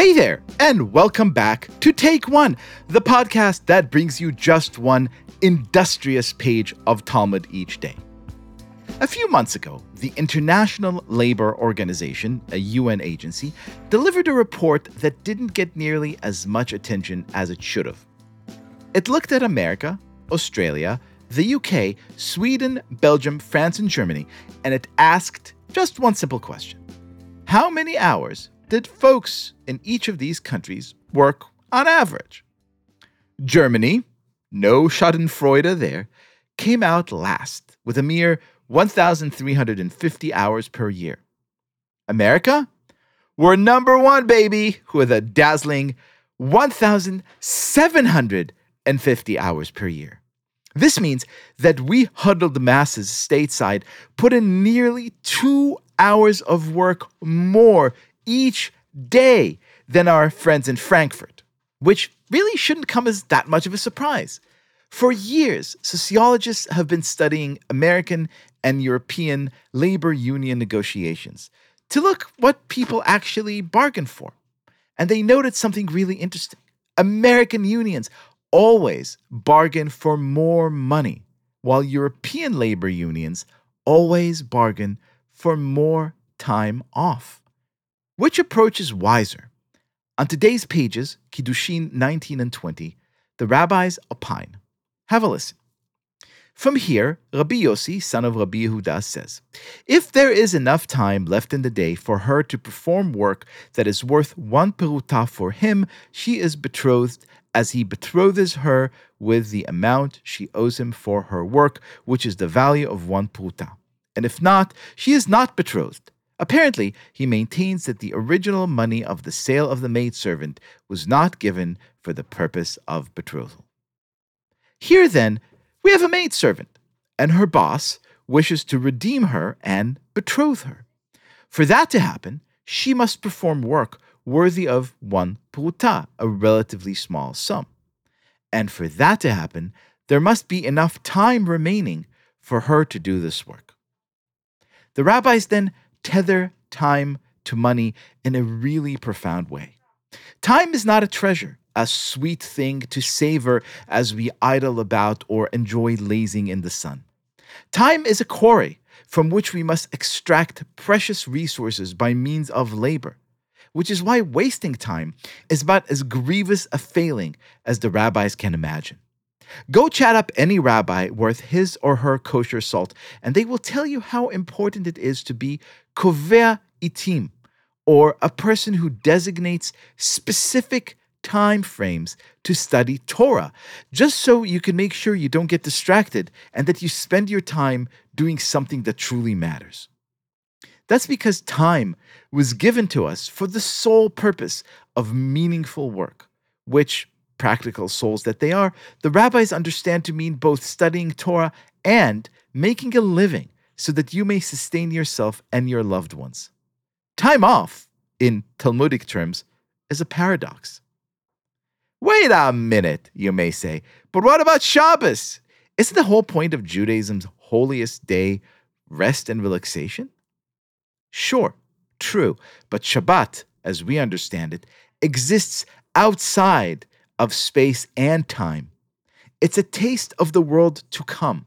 Hey there, and welcome back to Take One, the podcast that brings you just one industrious page of Talmud each day. A few months ago, the International Labour Organization, a UN agency, delivered a report that didn't get nearly as much attention as it should have. It looked at America, Australia, the UK, Sweden, Belgium, France, and Germany, and it asked just one simple question How many hours did folks in each of these countries work on average? Germany, no Schadenfreude there, came out last with a mere 1,350 hours per year. America We're number one, baby, with a dazzling 1,750 hours per year. This means that we huddled masses stateside put in nearly two hours of work more each day than our friends in Frankfurt, which really shouldn't come as that much of a surprise. For years, sociologists have been studying American and European labor union negotiations to look what people actually bargain for. And they noted something really interesting. American unions always bargain for more money, while European labor unions always bargain for more time off. Which approach is wiser? On today's pages, Kiddushin 19 and 20, the rabbis opine. Have a listen. From here, Rabbi Yossi, son of Rabbi Yehuda, says, If there is enough time left in the day for her to perform work that is worth one peruta for him, she is betrothed as he betrothes her with the amount she owes him for her work, which is the value of one peruta. And if not, she is not betrothed. Apparently, he maintains that the original money of the sale of the maidservant was not given for the purpose of betrothal. Here, then, we have a maidservant, and her boss wishes to redeem her and betroth her. For that to happen, she must perform work worthy of one peruta, a relatively small sum. And for that to happen, there must be enough time remaining for her to do this work. The rabbis then tether time to money in a really profound way. Time is not a treasure, a sweet thing to savor as we idle about or enjoy lazing in the sun. Time is a quarry from which we must extract precious resources by means of labor, which is why wasting time is about as grievous a failing as the rabbis can imagine. Go chat up any rabbi worth his or her kosher salt, and they will tell you how important it is to be kovea itim, or a person who designates specific time frames to study Torah, just so you can make sure you don't get distracted and that you spend your time doing something that truly matters. That's because time was given to us for the sole purpose of meaningful work, which practical souls that they are, the rabbis understand to mean both studying Torah and making a living so that you may sustain yourself and your loved ones. Time off, in Talmudic terms, is a paradox. Wait a minute, you may say, but what about Shabbos? Isn't the whole point of Judaism's holiest day rest and relaxation? Sure, true, but Shabbat, as we understand it, exists outside of space and time. It's a taste of the world to come.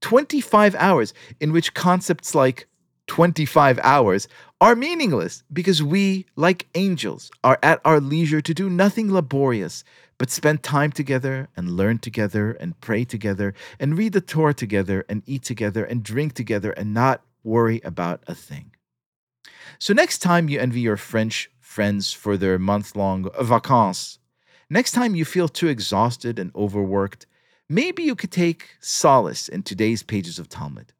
25 hours in which concepts like 25 hours are meaningless because we, like angels, are at our leisure to do nothing laborious but spend time together and learn together and pray together and read the Torah together and eat together and drink together and not worry about a thing. So, next time you envy your French friends for their month long vacances, Next time you feel too exhausted and overworked, maybe you could take solace in today's pages of Talmud.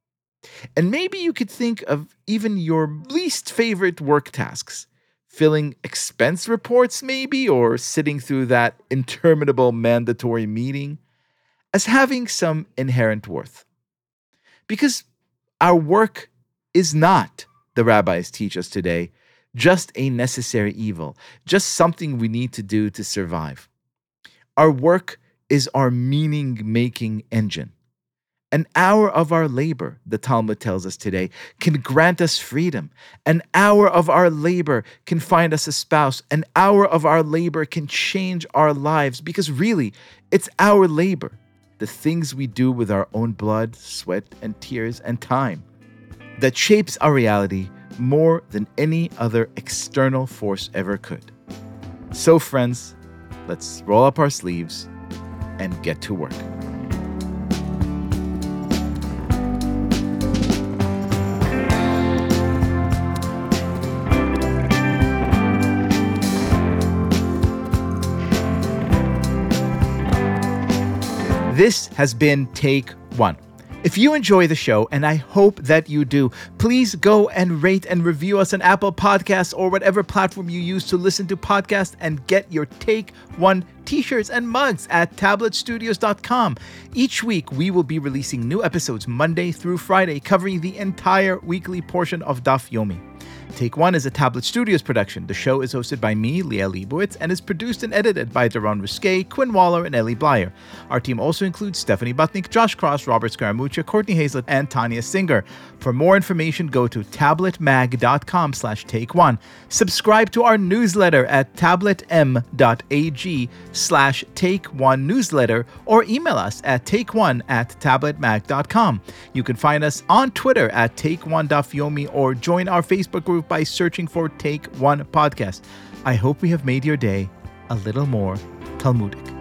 And maybe you could think of even your least favorite work tasks, filling expense reports, maybe, or sitting through that interminable mandatory meeting, as having some inherent worth. Because our work is not, the rabbis teach us today, just a necessary evil, just something we need to do to survive. Our work is our meaning making engine. An hour of our labor, the Talmud tells us today, can grant us freedom. An hour of our labor can find us a spouse. An hour of our labor can change our lives because really, it's our labor, the things we do with our own blood, sweat, and tears and time, that shapes our reality more than any other external force ever could. So, friends, let's roll up our sleeves and get to work. This has been Take One. If you enjoy the show, and I hope that you do, please go and rate and review us on Apple Podcasts or whatever platform you use to listen to podcasts and get your Take One t shirts and mugs at tabletstudios.com. Each week, we will be releasing new episodes Monday through Friday, covering the entire weekly portion of Daf Yomi. Take One is a Tablet Studios production. The show is hosted by me, Liel Leibovitz, and is produced and edited by Darone Ruskay, Quinn Waller, and Elie Bleier. Our team also includes Stephanie Butnick, Josh Kross, Robert Scaramuccia, Courtney Hazlett, and Tanya Singer. For more information, go to tabletmag.com slash take one. Subscribe to our newsletter at tabletm.ag slash take one newsletter or email us at take one at tabletmag.com. You can find us on Twitter at take one yomi or join our Facebook group by searching for Take One Podcast. I hope we have made your day a little more Talmudic.